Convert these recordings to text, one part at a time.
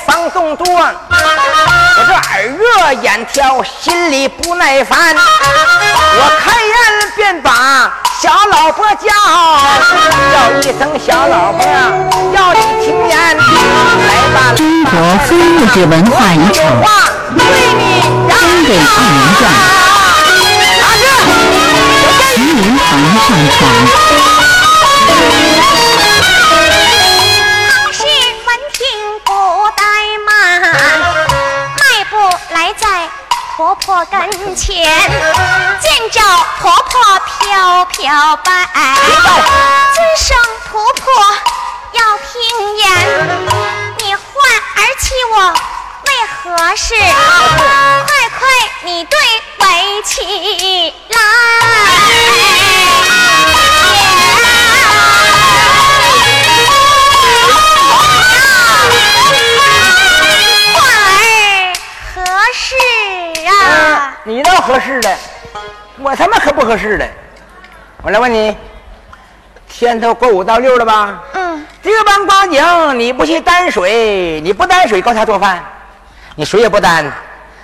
正在房中坐，我这耳热眼挑，心里不耐烦。我开言便把小老婆叫，叫一声小老婆，要你听言。来吧，中国非物质文化遗产对你江北二人传打着，徐上传。婆婆跟前，见着婆婆飘飘摆，尊声婆婆要听言，你唤儿妻我为何事？快快你对围起来。你倒合适了，我他妈可不合适了。我来问你，天都过五到六了吧？嗯，这般光景，你不去担水，你不担水，搞啥做饭？你水也不担，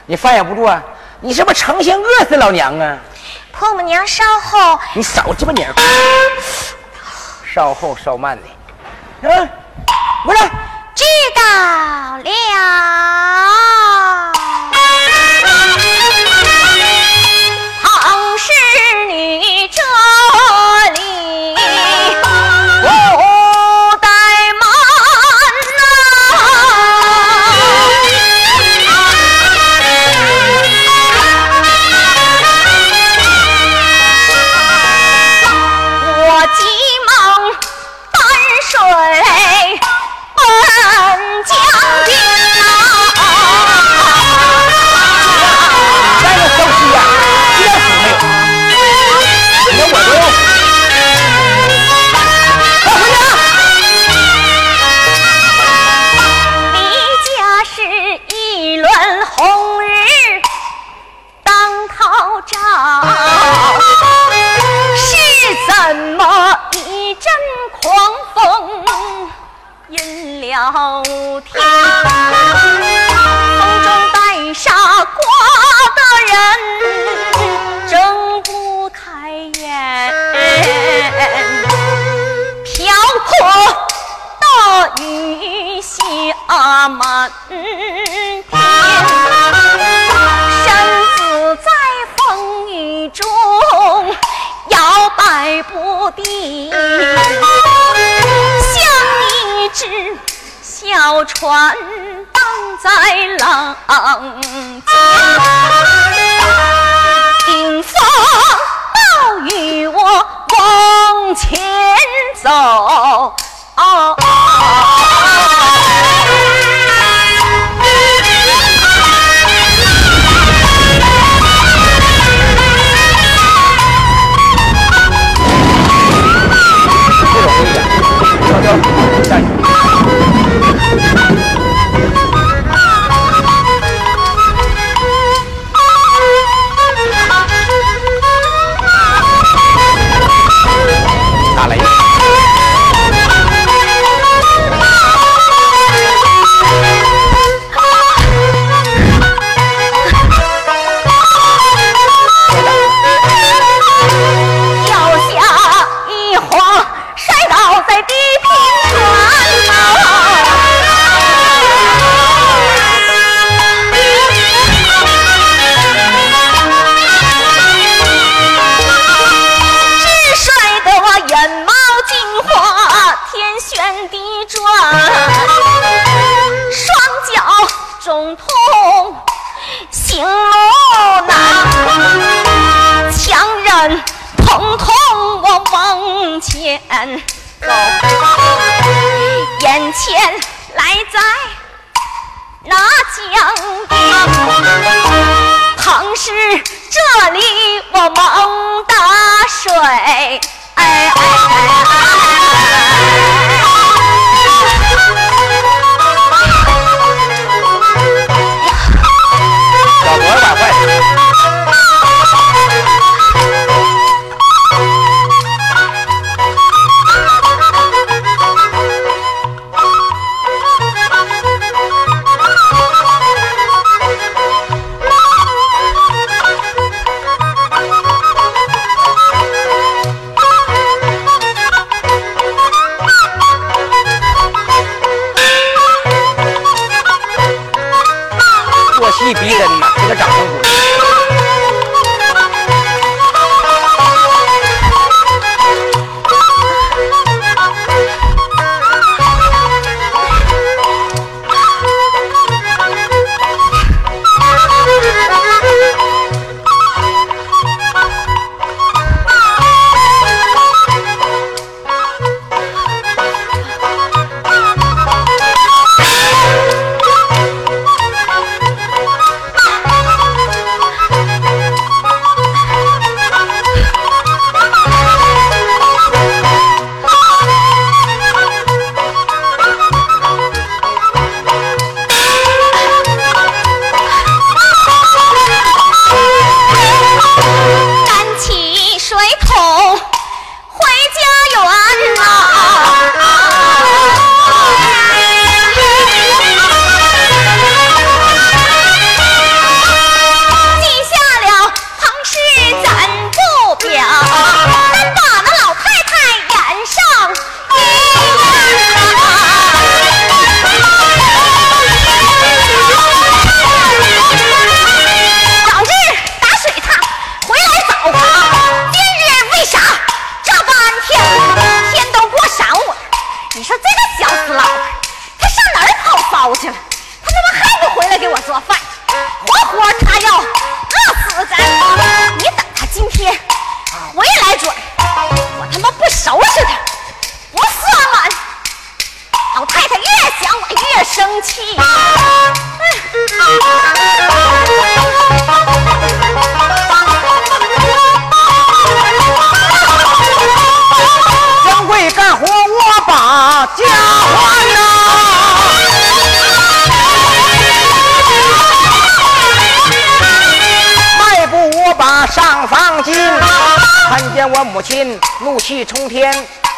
你饭也不做，你是不是成心饿死老娘啊？婆母娘稍后你少鸡巴鸟，稍后稍慢的，嗯，过来。知道了。是你这里。船荡在浪尖。前走，眼前来在那江边。横是这里我蒙打水，哎哎哎我母亲怒气冲天，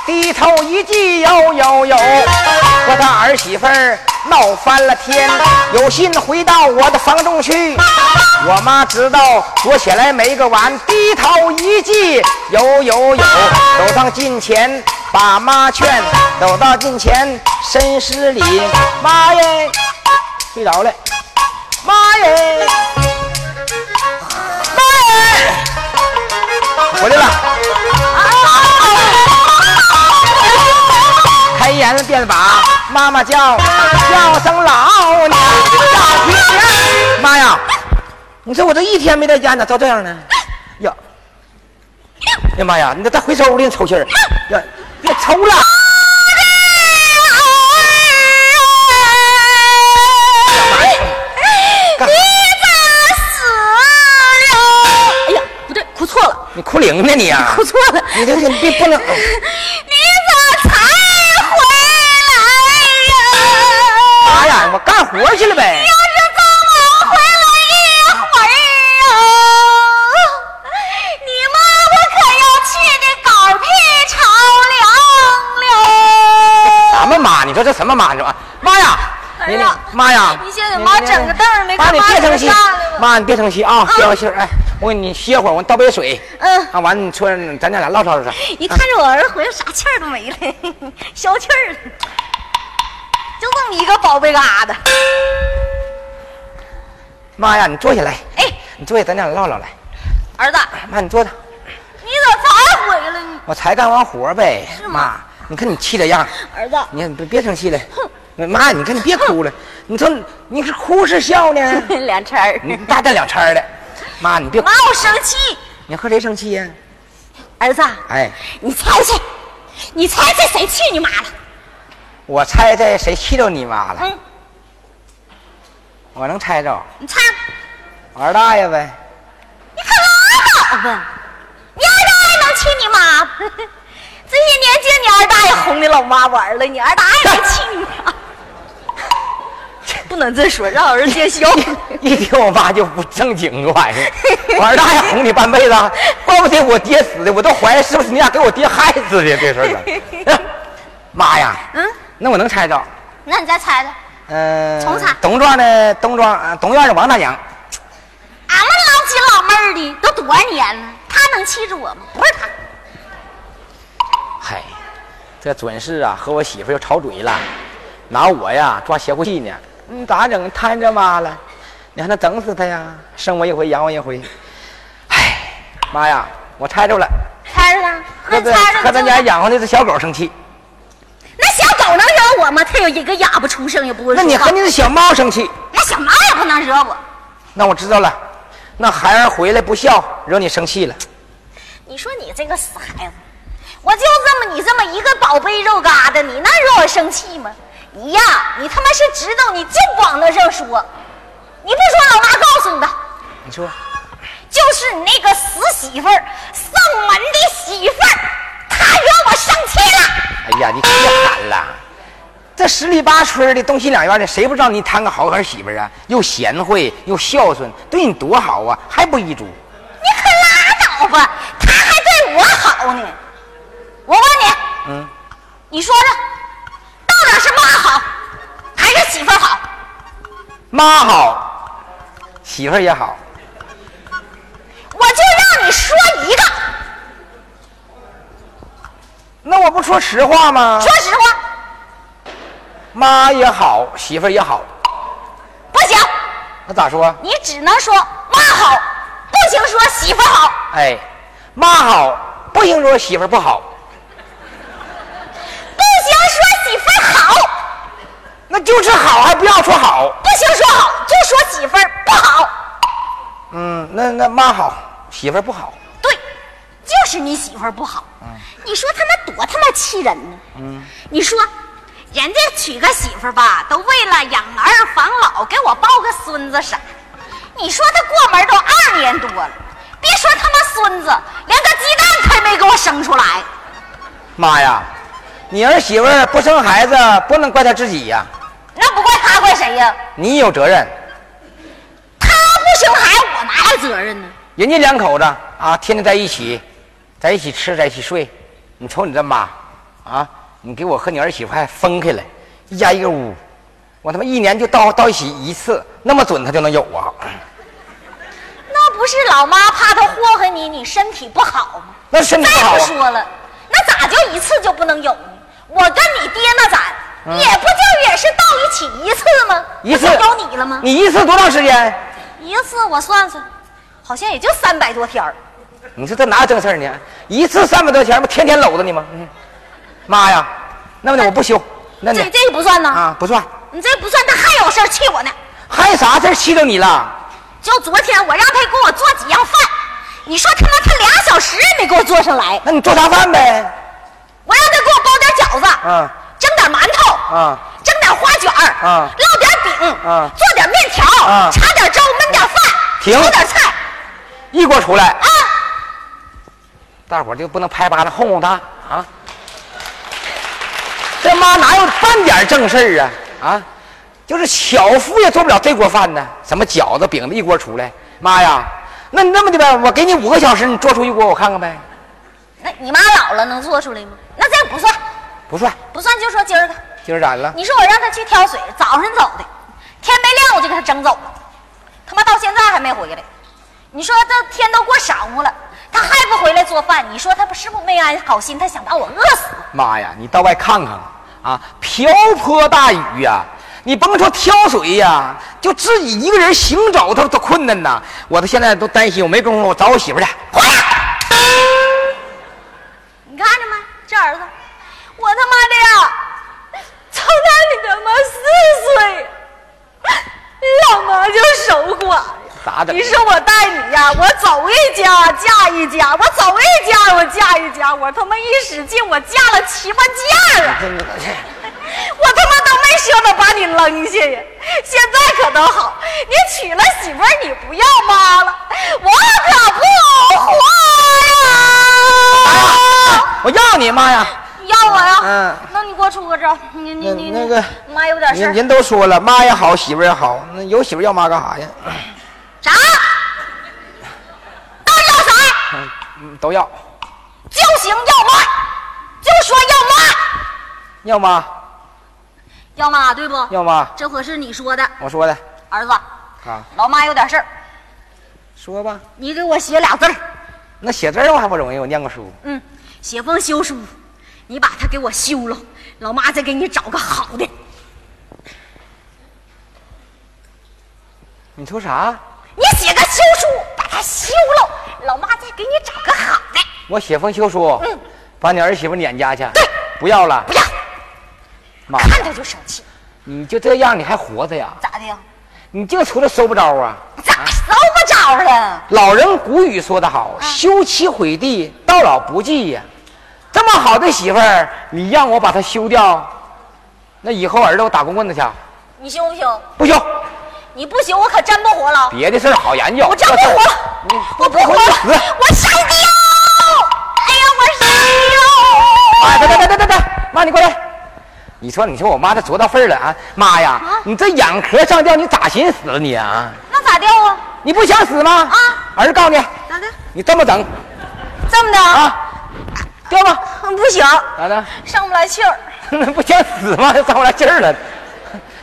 低头一记呦呦呦，和他儿媳妇儿闹翻了天，有心回到我的房中去。我妈知道坐起来没个完，低头一记呦呦呦，走上近前把妈劝，走到近前深施礼，妈耶，睡着了，妈耶。妈耶！回来了。开言便把妈妈叫，叫声老娘。妈呀！你说我这一天没在家，咋遭这样呢？呀！哎呀妈呀！你这再回收里抽气儿。呀！别抽了！干你咋死了？哎呀，不对，哭错了，你哭灵呢你呀、哭错了。你这这别不能。你我干活去了呗。要是再晚回来一会儿啊，你妈我可要气得狗屁朝凉了。什么妈？你说这什么妈？你说啊妈呀！哎呀妈呀！你先给妈整个凳儿没妈，你别生气妈你别生气啊，歇会儿歇会儿。哎，我给你歇会儿，我倒杯水。嗯啊，完了你出来，咱家俩唠唠唠。一看着我儿子回来，啥气儿都没了，消气儿了，就这么一个宝贝疙瘩。妈呀，你坐下来，哎，你坐下，咱俩唠唠来。儿子，妈，你坐着，你咋才回来呢？我才干完活呗。是吗？你看你气的样儿，子，你看别别生气了。哼妈，你看你别哭了，你说你是哭是笑呢？两掺儿。你大带两掺儿的，妈你别哭妈，，我生气。你和谁生气呀、儿子，哎，你猜猜，你猜猜谁气你妈了？我猜猜谁气着你妈了？嗯，我能猜着，你猜，我二大爷呗。你可拉倒吧！你二大爷能气你妈？这些年净你二大爷哄你老妈玩了，你二大爷能气你妈。不能这说，让人见笑。一听我妈就不正经这玩意儿，我二大爷哄你半辈子，怪不得我爹死的，我都怀疑是不是你俩给我爹害死的这事儿了。妈呀，嗯，那我能猜着，那你再猜猜，嗯、重猜东庄的东庄呃东院的王大娘，俺们老几老妹儿的都多少年了，他能气着我吗？不是她。嗨，这准是啊，和我媳妇又吵嘴了，拿我呀抓邪乎气呢。你咋整？摊着妈了，你还能整死他呀？生我一回，养我一回。哎，妈呀，我猜着了，猜着了，和咱那猜着和咱家养活那只小狗生气，能惹我吗？他有一个哑巴出生也不会说。那你和你的小猫生气，那小猫也不能惹我。那我知道了。那孩儿回来不孝，惹你生气了。你说你这个死孩子，我就这么你这么一个宝贝肉疙瘩，你能惹我生气吗？你呀，你他妈是知道，你就往那上说，你不说，老妈告诉你的，你说，就是你那个死媳妇儿，上门的媳妇儿，她惹我生气了。哎呀，你别喊了。这十里八村的东西两院的，谁不知道你摊个好儿媳妇儿啊？又贤惠又孝顺，对你多好啊，还不依足？你可拉倒吧，他还对我好呢。我问你，嗯，你说说，到底是妈好，还是媳妇儿好？妈好，媳妇儿也好。我就让你说一个，那我不说实话吗说？实话，妈也好，媳妇儿也好，不行，那咋说？你只能说妈好，不行说媳妇儿好，哎，妈好，不行说媳妇儿不好，不行说媳妇儿好，那就是好，还不要说好。不行说好，就说媳妇儿不好。嗯，那那妈好，媳妇儿不好。对，就是你媳妇儿不好。你说他妈多他妈气人呢！嗯，你说，人家娶个媳妇儿吧，都为了养儿防老，给我抱个孙子啥？你说他过门都二年多了，别说他妈孙子，连个鸡蛋他也没给我生出来。妈呀，你儿媳妇儿不生孩子，不能怪她自己呀，那不怪他，怪谁呀？你有责任。他不生孩子，我哪有责任呢？人家两口子啊，天天在一起，在一起吃，在一起睡。你瞅你这妈，啊，你给我和你儿媳妇还分开了，一家一个屋，我他妈一年就到到一起一次，那么准他就能有啊？那不是老妈怕他祸害你，你身体不好吗？那身体不好啊再不说了，那咋就一次就不能有呢？我跟你爹那咱、也不就也是到一起一次吗？嗯一次有你了吗？你一次多长时间？一次我算算，好像也就三百多天儿。你说这哪有正事儿呢？一次三百多钱，不天天搂着你吗？嗯，妈呀，那么的我不休，那你这这个不算呢，啊不算，你这不算，他还有事儿气我呢。还有啥事儿气着你了？就昨天我让他给我做几样饭，你说他妈他俩小时也没给我做上来。那你做啥饭呗？我让他给我包点饺子，嗯蒸点馒头，啊蒸点花卷儿，啊烙点饼，啊做点面条，啊炒点粥，焖点饭，停炒点菜一锅出来，啊！大伙儿就不能拍巴掌哄哄他啊？这妈哪有半点正事儿啊？啊，就是巧妇也做不了这锅饭呢。什么饺子、饼子一锅出来，妈呀！那你那么的呗，我给你五个小时，你做出一锅我看看呗？那你妈老了能做出来吗？那这不算，不算，不算就说今儿个。今儿咋的了？你说我让他去挑水，早上走的，天没亮我就给他整走了，他妈到现在还没回来。你说这天都过晌午了，他还不回来做饭，你说他不是不没安好心，他想把我饿死？妈呀，你到外看看啊！瓢泼大雨呀，你甭说挑水呀，就自己一个人行走，他都困难呐。我他现在都担心，我没工夫，我找我媳妇去。你看着没？这儿子，我他妈的呀，从他你他妈四岁，老妈就守寡。咋整你说我带你呀，我走一家嫁一家，我走一家我嫁一家，我他妈一使劲，我嫁了七八家啊！我他妈都没舍得把你扔下呀！现在可倒好，你娶了媳妇儿，你不要妈了，我可不活呀！我要你妈呀！要我呀？嗯那你给我出个招，你你你那那个妈有点事儿。人人都说了，妈也好，媳妇儿也好，那有媳妇要妈干啥呀？啥？都要啥？嗯，都要，就行，要妈，就说要妈，要妈，要妈，对不？要妈，这可是你说的，我说的儿子，啊，老妈有点事儿，说吧。你给我写俩字儿，那写字儿我还不容易，我念过书。嗯，写封休书，你把它给我休了，老妈再给你找个好的。你说啥？你写个休书，把它休了，老妈再给你找个好的。我写封休书，嗯，把你儿媳妇撵家去。对，不要了不。要，妈，看他就生气，你就这样，你还活着呀？咋的呀？你净出来收不着啊！咋收不着了？老人古语说得好：“休妻毁地，到老不继呀。”这么好的媳妇儿，你让我把她休掉，那以后儿子我打工棍子去，你休不休？不休。你不行，我可真不活了。别的事儿好研究。我真不活了，我不活了，我上吊！哎呀，我上吊！哎，等等等等等等，妈，你过来。你说，你说我妈这多大份儿了啊？妈呀，你这眼壳上吊，你咋寻死了你啊？那咋吊啊？你不想死吗？啊儿子告诉你，咋的？你这么整这么的？啊，吊吧。嗯不行，咋的？上不来气儿。那不想死吗？上不来气儿了，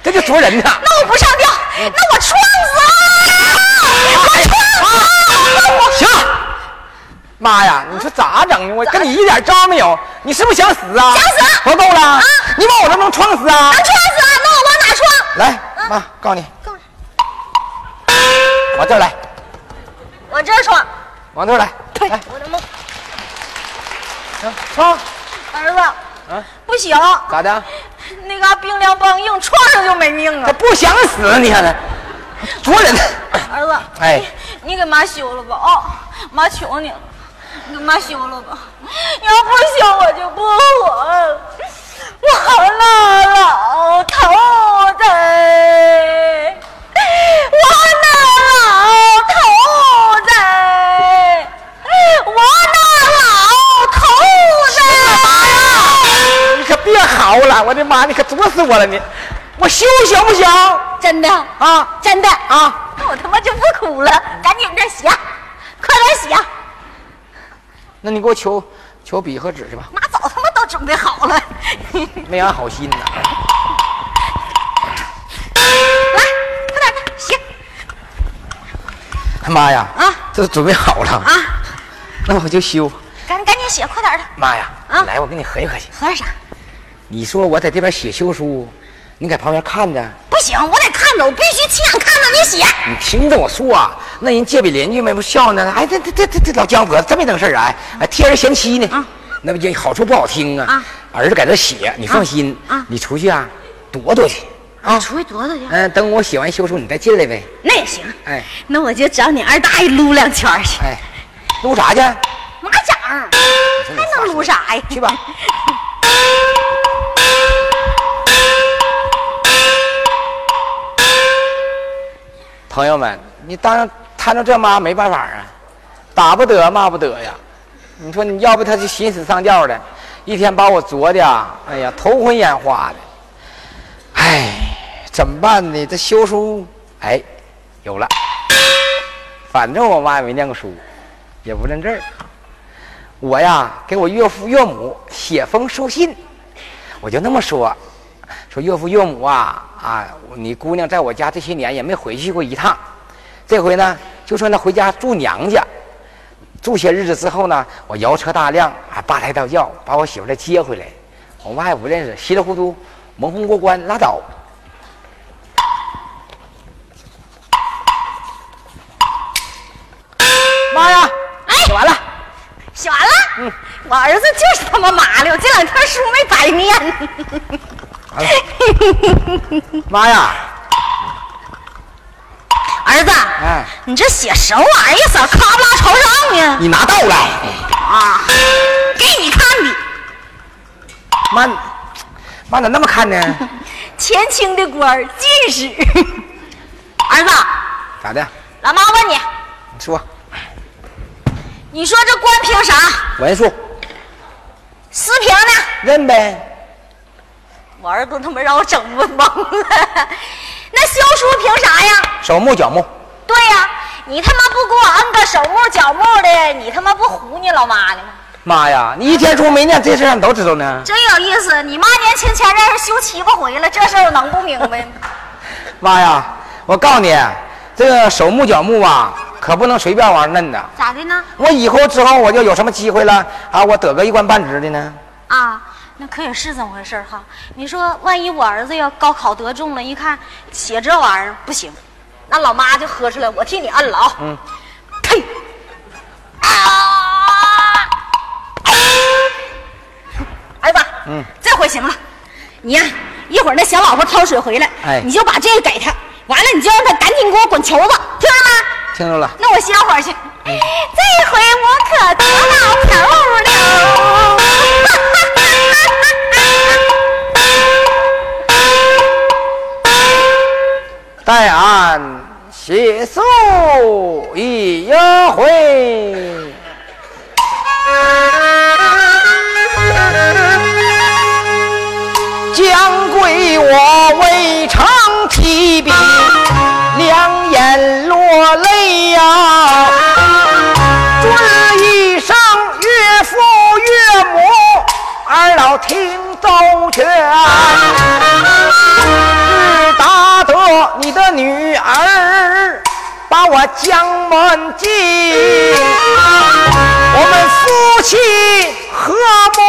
这就啄人呢。那我不上吊，那我撞死啊！我撞死！行，妈呀，你说咋整呢？我跟你一点招没有，你是不是想死啊？想死活够了啊？你把我这能撞死啊能？撞死啊？那我往哪撞？来，妈，告诉你，告往这儿来，往这儿撞。往这儿来，来，我的妈！行撞，儿子，啊，不行，咋的？那嘎冰凉梆硬，撞上就没命他。不想死，你看他，多人。儿子，哎你你给妈休了吧啊！妈求你了，你给妈休了吧，你要不休我就不活了。我那老头子，我那老头子，我那老头子。你可别嚎了，我的妈，你可作死我了你！我修行不行？真的啊真的啊！那我他妈就不哭了，赶紧的写，快点写。那你给我求求笔和纸去吧，妈早他妈都准备好了，没安好心呐。来，快点的写妈呀！啊这都准备好了啊！那我就修。赶赶紧写，快点的。妈呀！啊来，我跟你合计合计。合计啥？你说我在这边写休书，你在旁边看着，不行，我得看着，我必须亲眼看着你写。你听着我说啊。那人街边邻居们不笑呢？哎，这这这这这老江婆真没等事儿啊！哎，替人嫌妻呢。啊那不就好处不好听啊？啊儿子在这写，你放心啊啊你出去啊，躲躲去啊。出去躲躲去。嗯，等我写完休书，你再进来呗。那也行。哎那我就找你二大爷撸两圈去。哎，撸啥去？麻将还能撸啥呀？去吧。朋友们，你当摊着这妈没办法啊，打不得骂不得呀。你说你要不他就心死上吊的，一天把我啄的啊，哎呀头昏眼花的。哎，怎么办呢？这休书，哎，有了。反正我妈也没念过书，也不认字儿。我呀，给我岳父岳母写封书信，我就那么说，说岳父岳母啊啊，你姑娘在我家这些年也没回去过一趟，这回呢，就说那回家住娘家，住些日子之后呢，我摇车大辆啊，八抬大轿把我媳妇儿再接回来，我妈也不认识，稀里糊涂蒙混过关拉倒。妈呀，哎，洗完了。洗完了。嗯，我儿子就是他妈麻溜，这两天书没白念。妈呀！哎儿子，哎你这写什么玩意儿？咋咔不拉朝上呢？你拿到了，啊，给你看的，妈，妈咋那么看呢？前清的官儿进士。儿子，咋的？老妈问你，你说你说这官凭啥？文书私平呢？认呗？我儿子他妈让我整不懵了。那修书凭啥呀？手木脚木，对呀、你他妈不给我摁个手木脚木的，你他妈不唬你老妈呢吗？妈呀，你一天书没念，这事儿你都知道呢。真有意思！你妈年轻前任休七八回了，这事儿我能不明白吗？妈呀，我告诉你，这个手木脚木啊，可不能随便往上摁的。咋的呢？我以后之后我就有什么机会了啊？我得个一官半职的呢？啊，那可也是这么回事儿哈。你说，万一我儿子要高考得中了，一看写这玩意儿不行，那老妈就喝出来，我替你摁了啊。嗯，呸！啊！儿子，嗯，这回行了，你呀、一会儿那小老婆挑水回来，哎你就把这个给他，完了你就让他赶紧给我滚球子，听着吗？听着了。那我歇会儿去。这回我可得老头 待俺写书一回。将归我未尝提笔，两眼落泪呀、尊一声岳父岳母，二老听周全。江门进，我们夫妻和睦，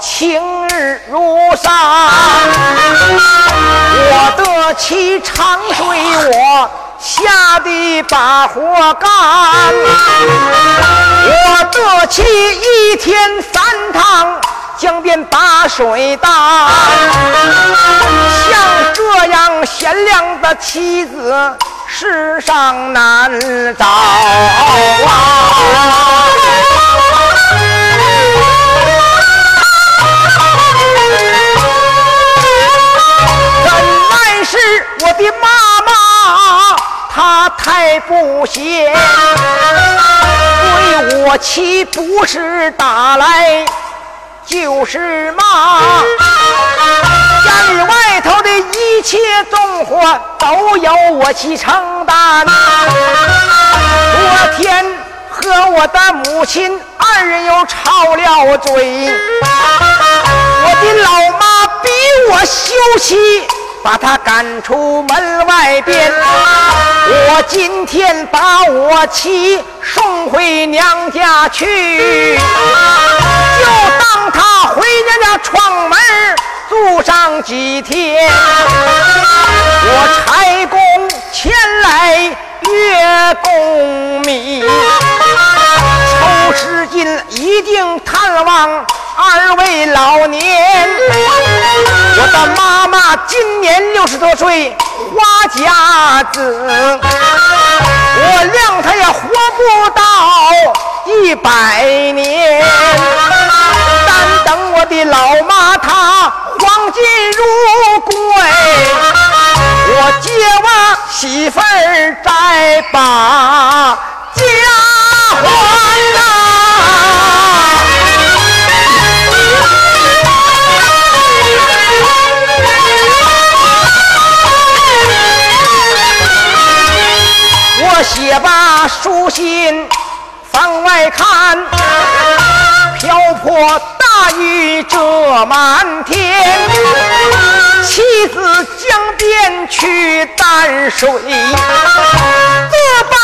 情日如山。我的妻长睡我下地把活干，我的妻一天三趟江边把水担。像这样贤良的妻子，世上难找啊！怎奈是我的妈妈，她太不贤，对我妻不是打来就是骂。家里外头的一切重活都由我去承担。昨天和我的母亲二人又吵了嘴，我的老妈逼我休息，把她赶出门外边。我今天把我妻送回娘家去，就当她回娘家闯门住上几天。我差公前来月供米，抽时间一定探望二位老年。我的妈妈妈今年六十多岁，花甲子，我谅她也活不到一百年。但等我的老妈她黄金如归，我接我媳妇儿再把家我写把书信房外看，瓢泼大雨遮满天，妻子江边去担水，这般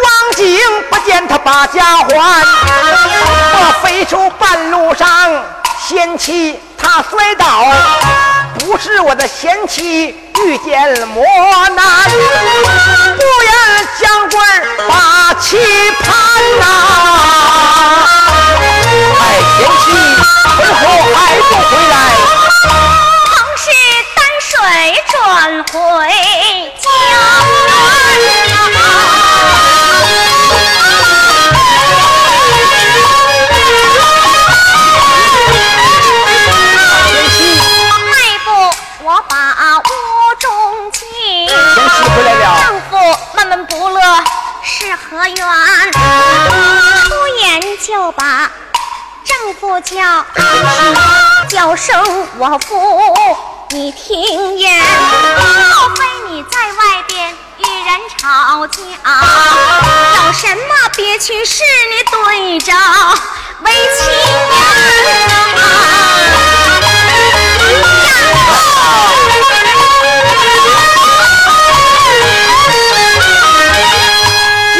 光景不见他把家还，我飞出半路上，嫌弃他摔倒，不是我的贤妻遇见磨难，不然将官把棋盘呐、哎，贤妻为何还不回来？旁是担水转回我夫，你听言。莫非你在外边与人吵架？有什么憋屈事你对着为亲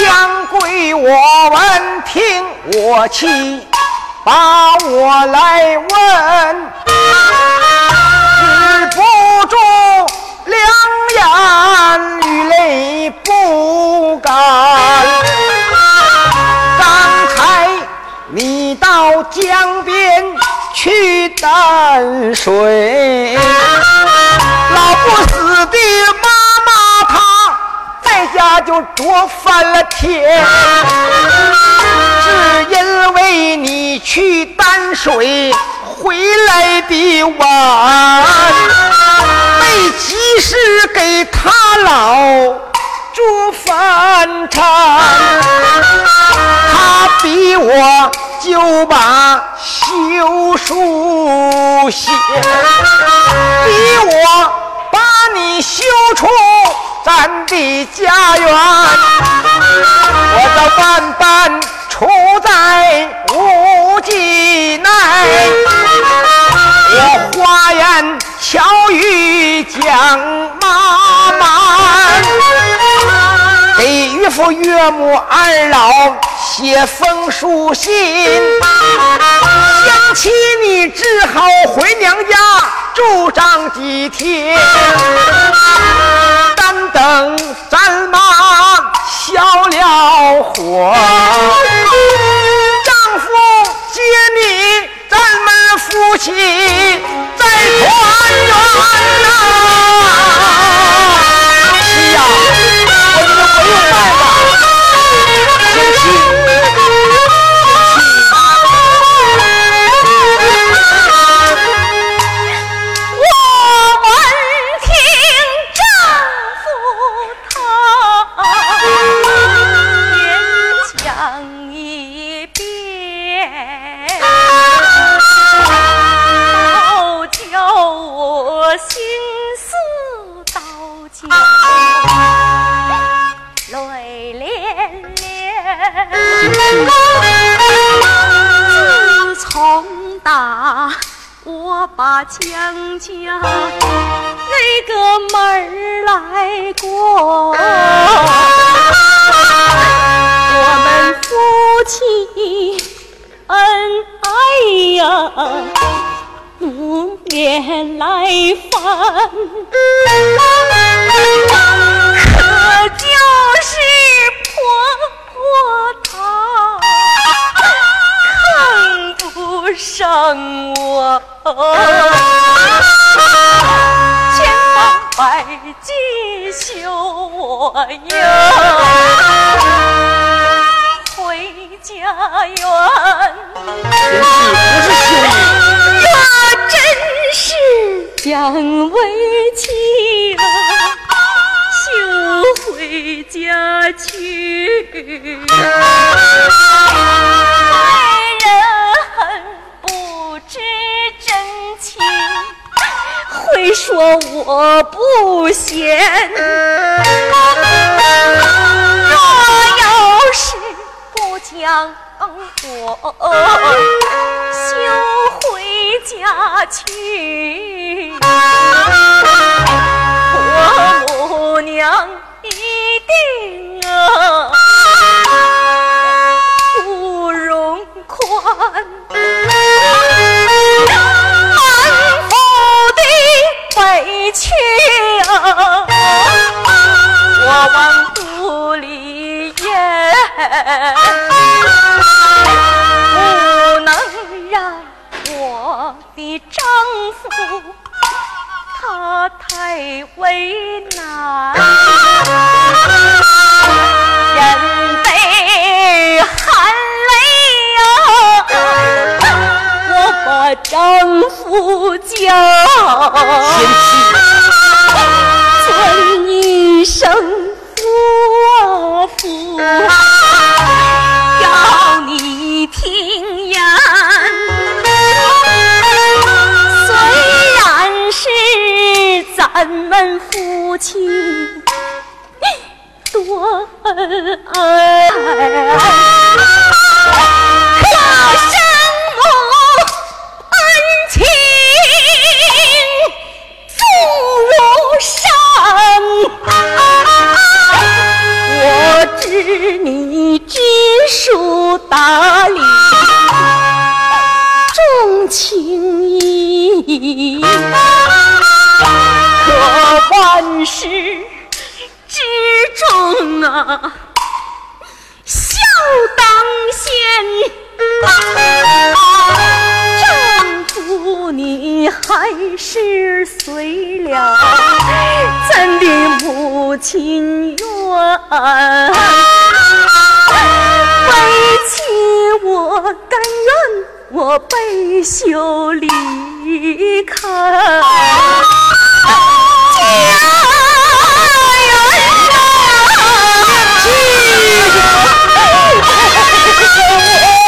将归我闻听我妻把我来问，江边去担水，老不死的妈妈她在家就着翻了天，只因为你去担水回来的晚，没及时给他老做饭餐，就把休书写，逼我把你休出咱的家园，我这万般处在无计奈，我花言巧语讲妈妈。岳父岳母二老写封书信，想起你只好回娘家住上几天，但等咱妈消了火，丈夫接你，咱们夫妻再团自从打我把江家那个门儿来过，我们夫妻恩爱呀，不免来烦。可就是婆婆不上我，千方百计休我呀，回家园。我真是想为妻啊，休回家去。会说我不贤。若要是不将我休回家去，情义。可万事之中啊，孝当先。丈夫你还是随了咱的母亲愿，为妻我甘愿我背袖离开。请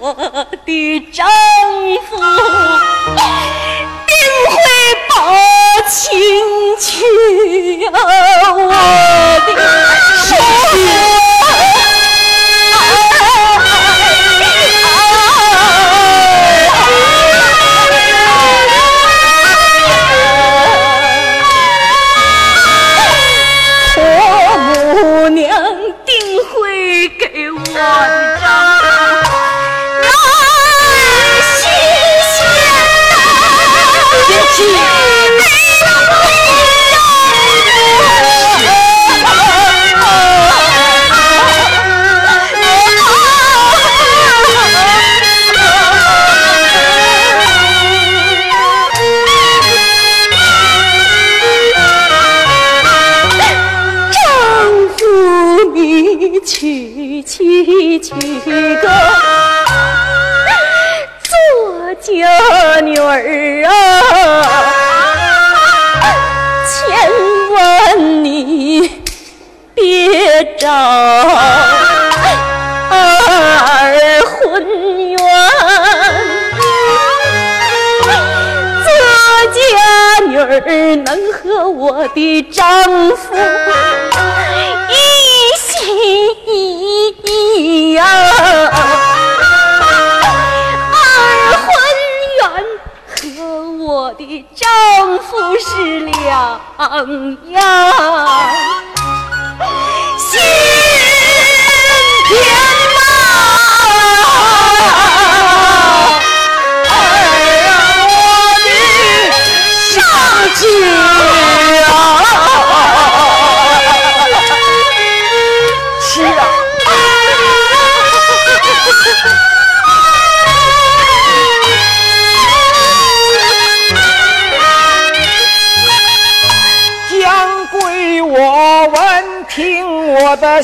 我的丈夫定会把亲去呀，我的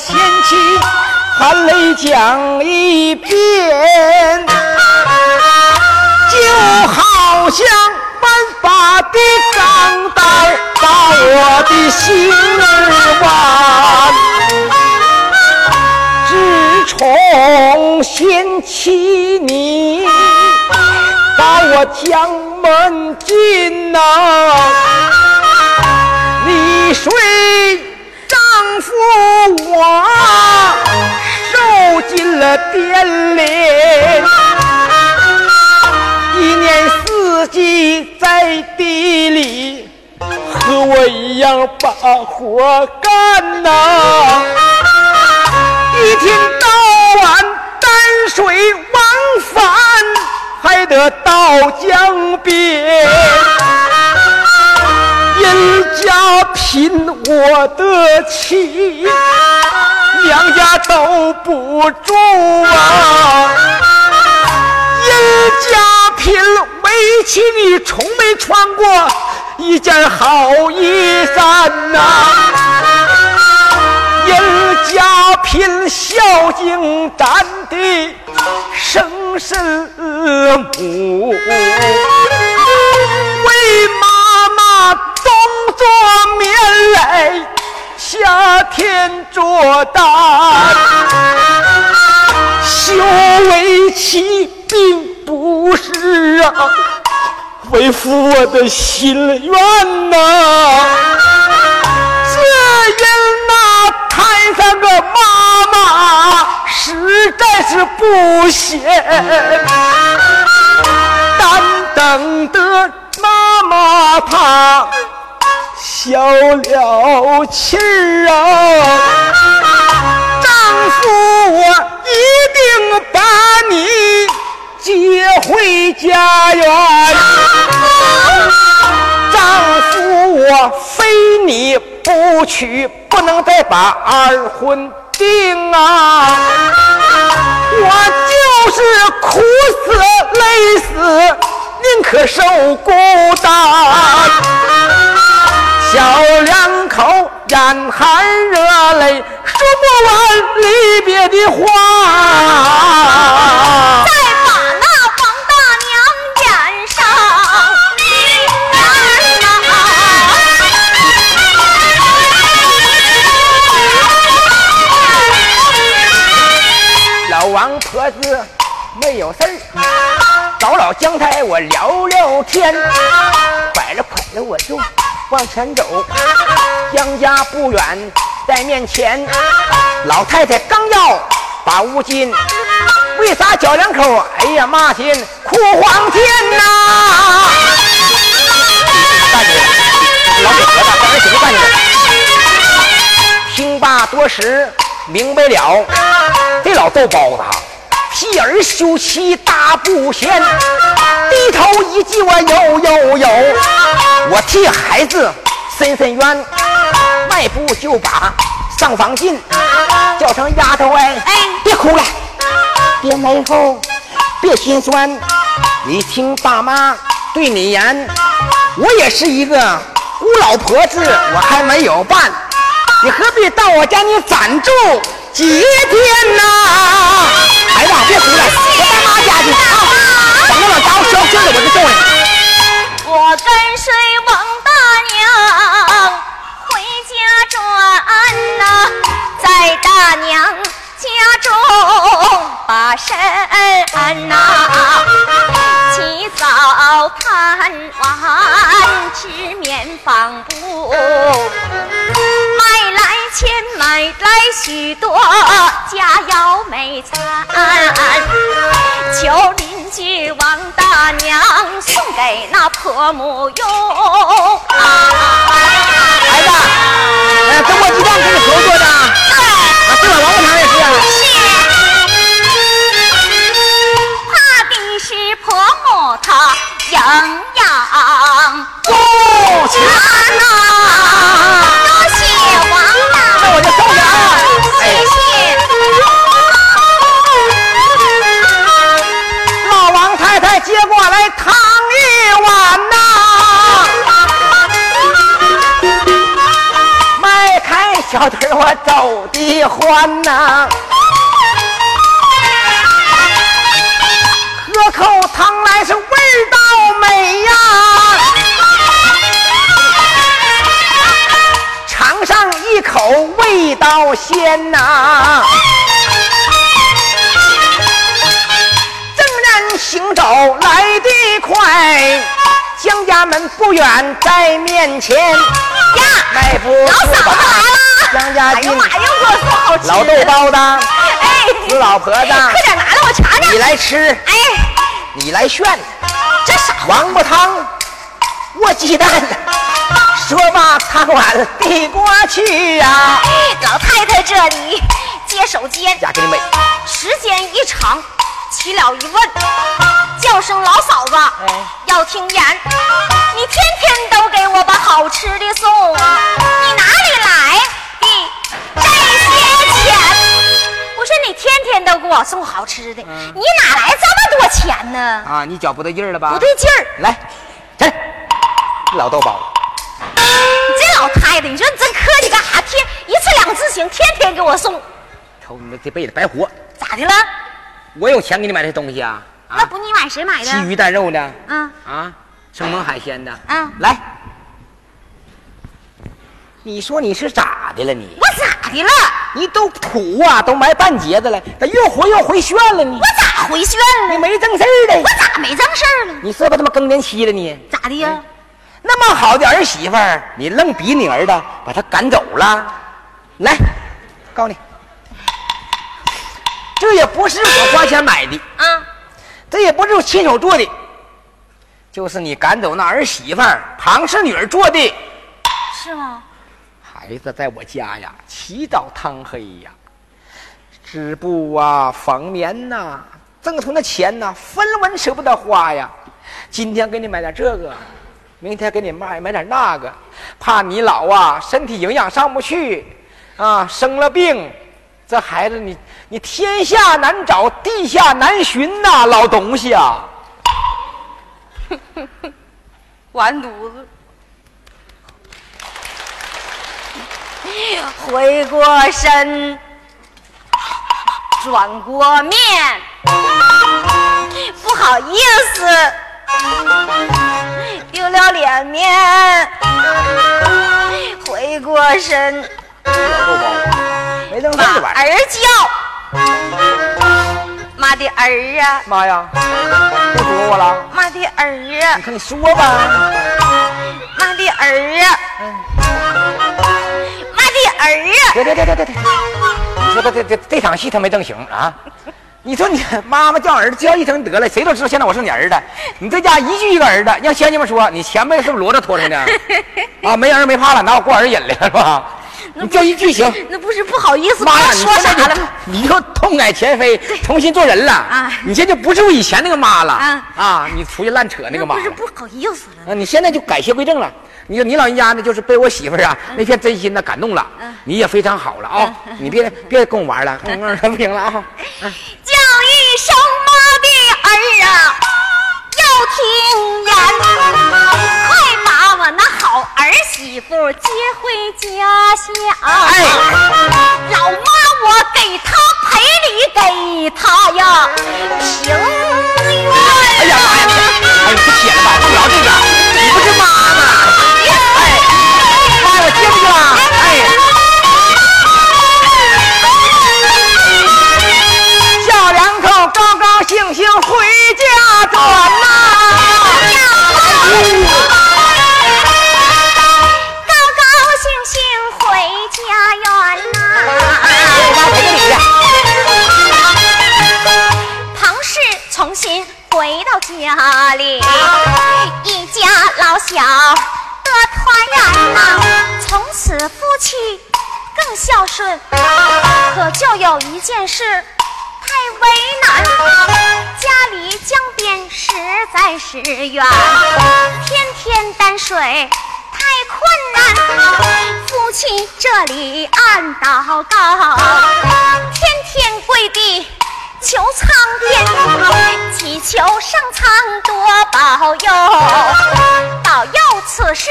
贤妻含泪讲一遍，就好像颁发的账单，把我的心儿挽。自从贤妻你把我将门进呐、你随丈夫我受尽了颠连，一年四季在地里和我一样把活干呐、一天到晚担水往返，还得到江边。人家贫我的妻，娘家兜不住啊。人家贫为妻，你从没穿过。一件好衣衫呐、人家贫孝敬咱的生身母。作面来夏天做担，修为妻并不是啊，为夫我的心愿呐、只因那摊上个妈妈实在是不贤，但等得妈妈她消了气儿啊，丈夫我一定把你接回家园。丈夫我非你不娶，不能再把二婚定啊！我就是苦死累死，宁可受孤单。小两口眼含热泪，说不完离别的话。再把那王大娘演上老王婆子没有事儿，找老姜太我聊聊天，拐了拐了我就往前走，姜家不远在面前，老太太刚要把乌金，为啥小两口哎呀骂天哭黄天呐？大姐，老给婆子刚才谁干的？听罢多时明白了，这老豆包子哈，替儿休妻大不贤，低头一记我有有有，我替孩子伸伸冤，迈步就把上房进，叫声丫头哎，哎别哭了，别难受，别心酸，你听爸妈对你言，我也是一个孤老婆子，我还没有伴。你何必到我家你暂住几天呐？孩子，别哭了，我爸妈家去啊！等着老家伙消消了我就送你。我跟随王大娘回家转呐、在那婆我走的欢呐、喝口汤来是味道美呀、尝上一口味道鲜呐、正然行走来得快，江家门不远在面前。呀，老嫂子来了！哎呦妈，呀给我送好吃的。老豆包子，哎，死老婆子快点拿来我尝尝你。来吃，哎，你来炫，这啥？王八汤，卧鸡蛋。说罢，汤碗递过去呀、老太太这里接手间，家给你美，时间一长，起了一问，叫声老嫂子，哎要听言，你天天都给我把好吃的送啊，你哪里来的这些钱？我说你天天都给我送好吃的，你哪来这么多钱呢？啊，你脚不对劲儿了吧？不对劲儿，来，这老豆包，你这老太太，你说你真客气干啥？天一次两次行，天天给我送，瞅你这辈子白活。咋的了？我有钱给你买这东西啊？啊那不你买谁买的？鲫鱼带肉的嗯啊，生猛海鲜的。嗯来，你说你是咋的了你？我咋的了？你都苦啊，都埋半截子了，咋越活越回旋了你我？咋回旋了？你没正事儿我，咋没正事儿了？你是不是他妈更年期了你？咋的呀？那么好的儿媳妇儿，你愣逼你儿子把他赶走了？来，告诉你，这也不是我花钱买的，啊，这也不是我亲手做的，就是你赶走那儿媳妇儿庞氏女儿做的。是吗？孩子在我家呀，起早贪黑呀，织布啊，纺棉呐、挣出那钱呐、分文舍不得花呀。今天给你买点这个，明天给你买买点那个，怕你老啊身体营养上不去啊，生了病，这孩子你你天下难找，地下难寻呐、老东西啊！完犊子！回过身，转过面，不好意思，丢了脸面。回过身，没弄这把儿。儿叫，妈的儿啊，妈呀，又说我了。妈的儿啊你，看你说吧，妈的儿啊，妈的儿啊！别别别别别别！你说他这这这场戏他没正形啊？你说你妈妈叫儿子叫一声得了，谁都知道现在我是你儿子。你这家一句一个儿子，让乡亲们说你前辈是不是骡子拖出的？啊，没儿没怕了，拿我过儿引来了是吧？你叫一句行。那不是不好意思，妈呀，说啥了？你又痛改前非，重新做人了啊你这就不是我以前那个妈了啊啊！你出去乱扯那个妈了不是不好意思了。啊，你现在就改邪归正了。你你老人家呢，就是被我媳妇儿啊那片真心呢感动了，你也非常好了啊！你别别跟我玩了，不行了啊！叫一声妈的儿啊，要听言，儿媳妇接回家乡。哎老妈，我给她赔礼，给她呀情愿。哎呀妈呀！哎，你不写了吧？不聊这个，你不是妈吗？哎，妈，我接不去了。哎，小两口高高兴兴回家转呐、高家里，一家老小的团圆呐、从此夫妻更孝顺。可就有一件事太为难，家离江边实在是远，天天担水。太困难，夫妻这里暗祷告，天天跪地求苍天，祈求上苍多保佑，保佑此事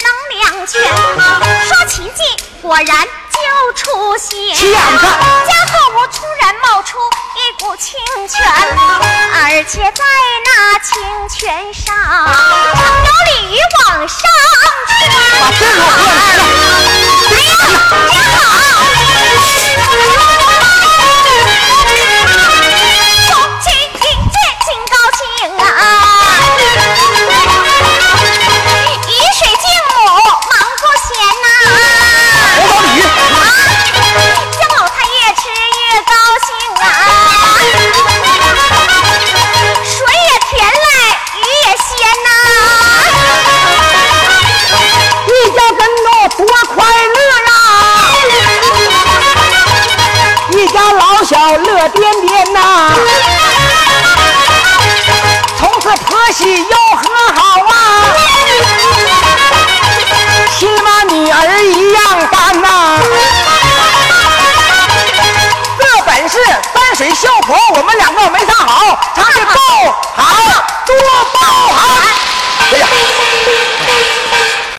能两全。说奇迹，果然就出现。家后屋突然冒出一股清泉，而且在那清泉上有鲤鱼往上窜。哎呀，真好！戏又和好啊！起码女儿一样般呐、这本是山水秀婆，我们两个没唱好，唱的够好。